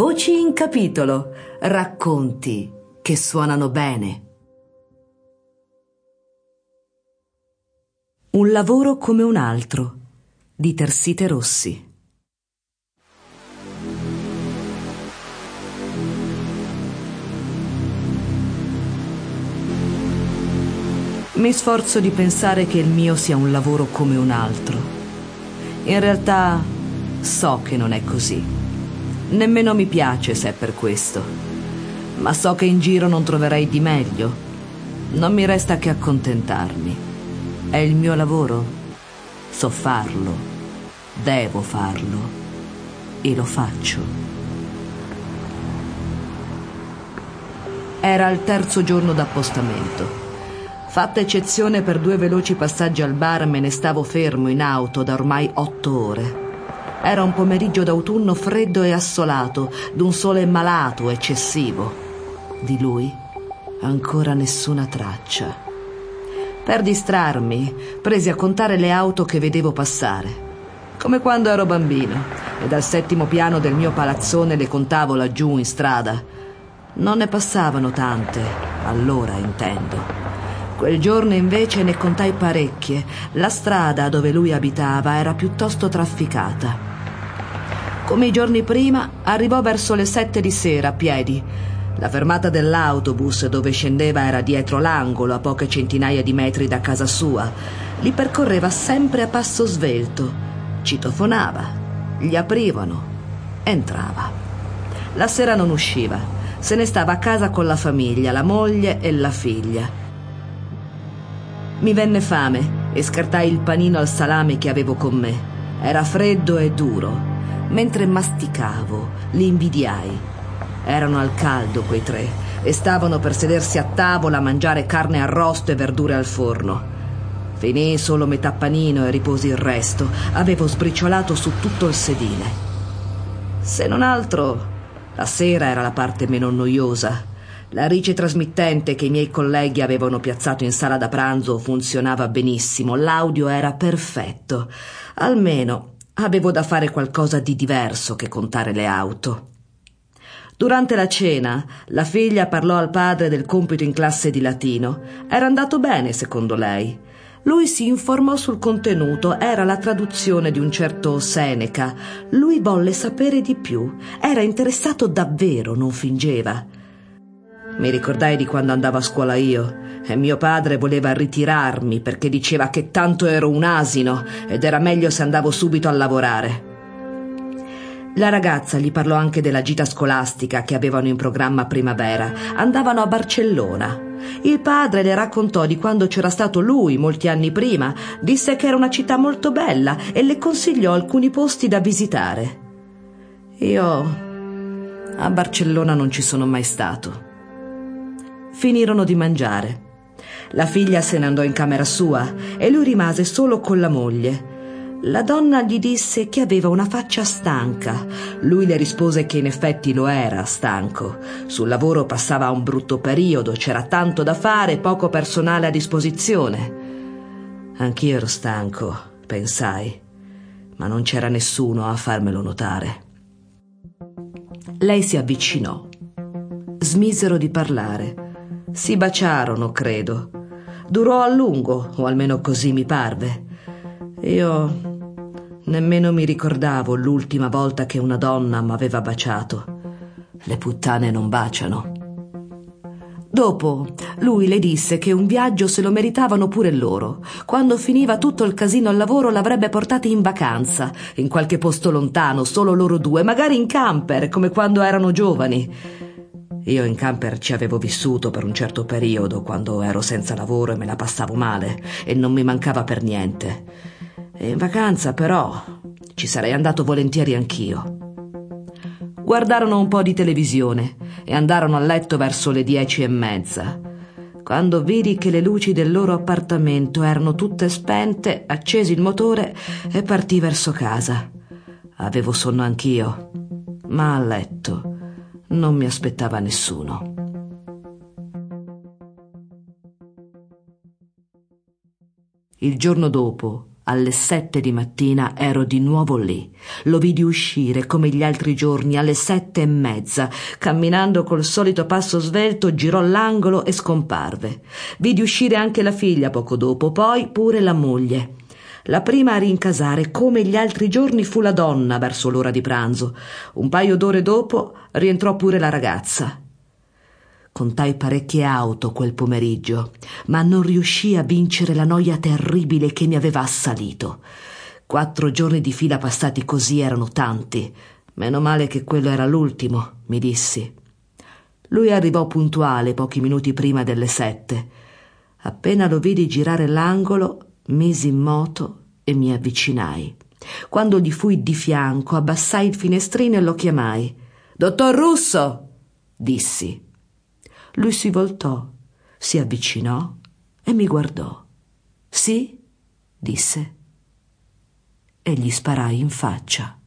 Voci in capitolo, racconti che suonano bene. Un lavoro come un altro di Tersite Rossi. Mi sforzo di pensare che il mio sia un lavoro come un altro. In realtà so che non è così. Nemmeno mi piace se è per questo. Ma so che in giro non troverei di meglio. Non mi resta che accontentarmi. È il mio lavoro. So farlo. Devo farlo. E lo faccio. Era il terzo giorno d'appostamento. Fatta eccezione per due veloci passaggi al bar, me ne stavo fermo in auto da ormai otto ore. Era un pomeriggio d'autunno freddo e assolato, d'un sole malato, eccessivo. Di lui ancora nessuna traccia. Per distrarmi, presi a contare le auto che vedevo passare. Come quando ero bambino e dal settimo piano del mio palazzone le contavo laggiù in strada. Non ne passavano tante, allora intendo. Quel giorno invece ne contai parecchie. La strada dove lui abitava era piuttosto trafficata. Come i giorni prima, arrivò verso le sette di sera a piedi. La fermata dell'autobus dove scendeva era dietro l'angolo, a poche centinaia di metri da casa sua. Li percorreva sempre a passo svelto. Citofonava, gli aprivano, entrava. La sera non usciva. Se ne stava a casa con la famiglia, la moglie e la figlia. Mi venne fame e scartai il panino al salame che avevo con me. Era freddo e duro. Mentre masticavo, li invidiai. Erano al caldo quei tre e stavano per sedersi a tavola a mangiare carne arrosto e verdure al forno. Finii solo metà panino e riposi il resto. Avevo sbriciolato su tutto il sedile. Se non altro, la sera era la parte meno noiosa la rice trasmittente che i miei colleghi avevano piazzato in sala da pranzo funzionava benissimo, l'audio era perfetto. Almeno avevo da fare qualcosa di diverso che contare le auto. Durante la cena, la figlia parlò al padre del compito in classe di latino. Era andato bene, secondo lei. Lui si informò sul contenuto, era la traduzione di un certo Seneca. Lui volle sapere di più. Era interessato davvero, non fingeva. Mi ricordai di quando andavo a scuola io e mio padre voleva ritirarmi perché diceva che tanto ero un asino ed era meglio se andavo subito a lavorare. La ragazza gli parlò anche della gita scolastica che avevano in programma primavera. Andavano a Barcellona. Il padre le raccontò di quando c'era stato lui molti anni prima, disse che era una città molto bella e le consigliò alcuni posti da visitare. Io a Barcellona non ci sono mai stato. Finirono di mangiare. La figlia se ne andò in camera sua e lui rimase solo con la moglie. La donna gli disse che aveva una faccia stanca. Lui le rispose che in effetti lo era stanco. Sul lavoro passava un brutto periodo, c'era tanto da fare poco personale a disposizione. Anch'io ero stanco, pensai, ma non c'era nessuno a farmelo notare. Lei si avvicinò. Smisero di parlare. Si baciarono, credo. Durò a lungo, o almeno così mi parve. Io nemmeno mi ricordavo l'ultima volta che una donna m'aveva baciato. Le puttane non baciano. Dopo, lui le disse che un viaggio se lo meritavano pure loro. Quando finiva tutto il casino al lavoro l'avrebbe portati in vacanza, in qualche posto lontano, solo loro due, magari in camper, come quando erano giovani. Io in camper ci avevo vissuto per un certo periodo, quando ero senza lavoro e me la passavo male, e non mi mancava per niente. E in vacanza, però, ci sarei andato volentieri anch'io. Guardarono un po' di televisione e andarono a letto verso le dieci e mezza. Quando vidi che le luci del loro appartamento erano tutte spente, accesi il motore e partì verso casa. Avevo sonno anch'io, ma a letto non mi aspettava nessuno. Il giorno dopo, alle sette di mattina ero di nuovo lì. Lo vidi uscire come gli altri giorni alle sette e mezza. Camminando col solito passo svelto, girò l'angolo e scomparve. Vidi uscire anche la figlia poco dopo, poi pure la moglie. La prima a rincasare, come gli altri giorni, fu la donna verso l'ora di pranzo. Un paio d'ore dopo rientrò pure la ragazza. Contai parecchie auto quel pomeriggio, ma non riuscii a vincere la noia terribile che mi aveva assalito. Quattro giorni di fila passati così erano tanti. Meno male che quello era l'ultimo, mi dissi. Lui arrivò puntuale pochi minuti prima delle sette. Appena lo vidi girare l'angolo, misi in moto e mi avvicinai. Quando gli fui di fianco, abbassai il finestrino e lo chiamai. Dottor Russo! dissi. Lui si voltò, si avvicinò e mi guardò. Sì? disse. E gli sparai in faccia.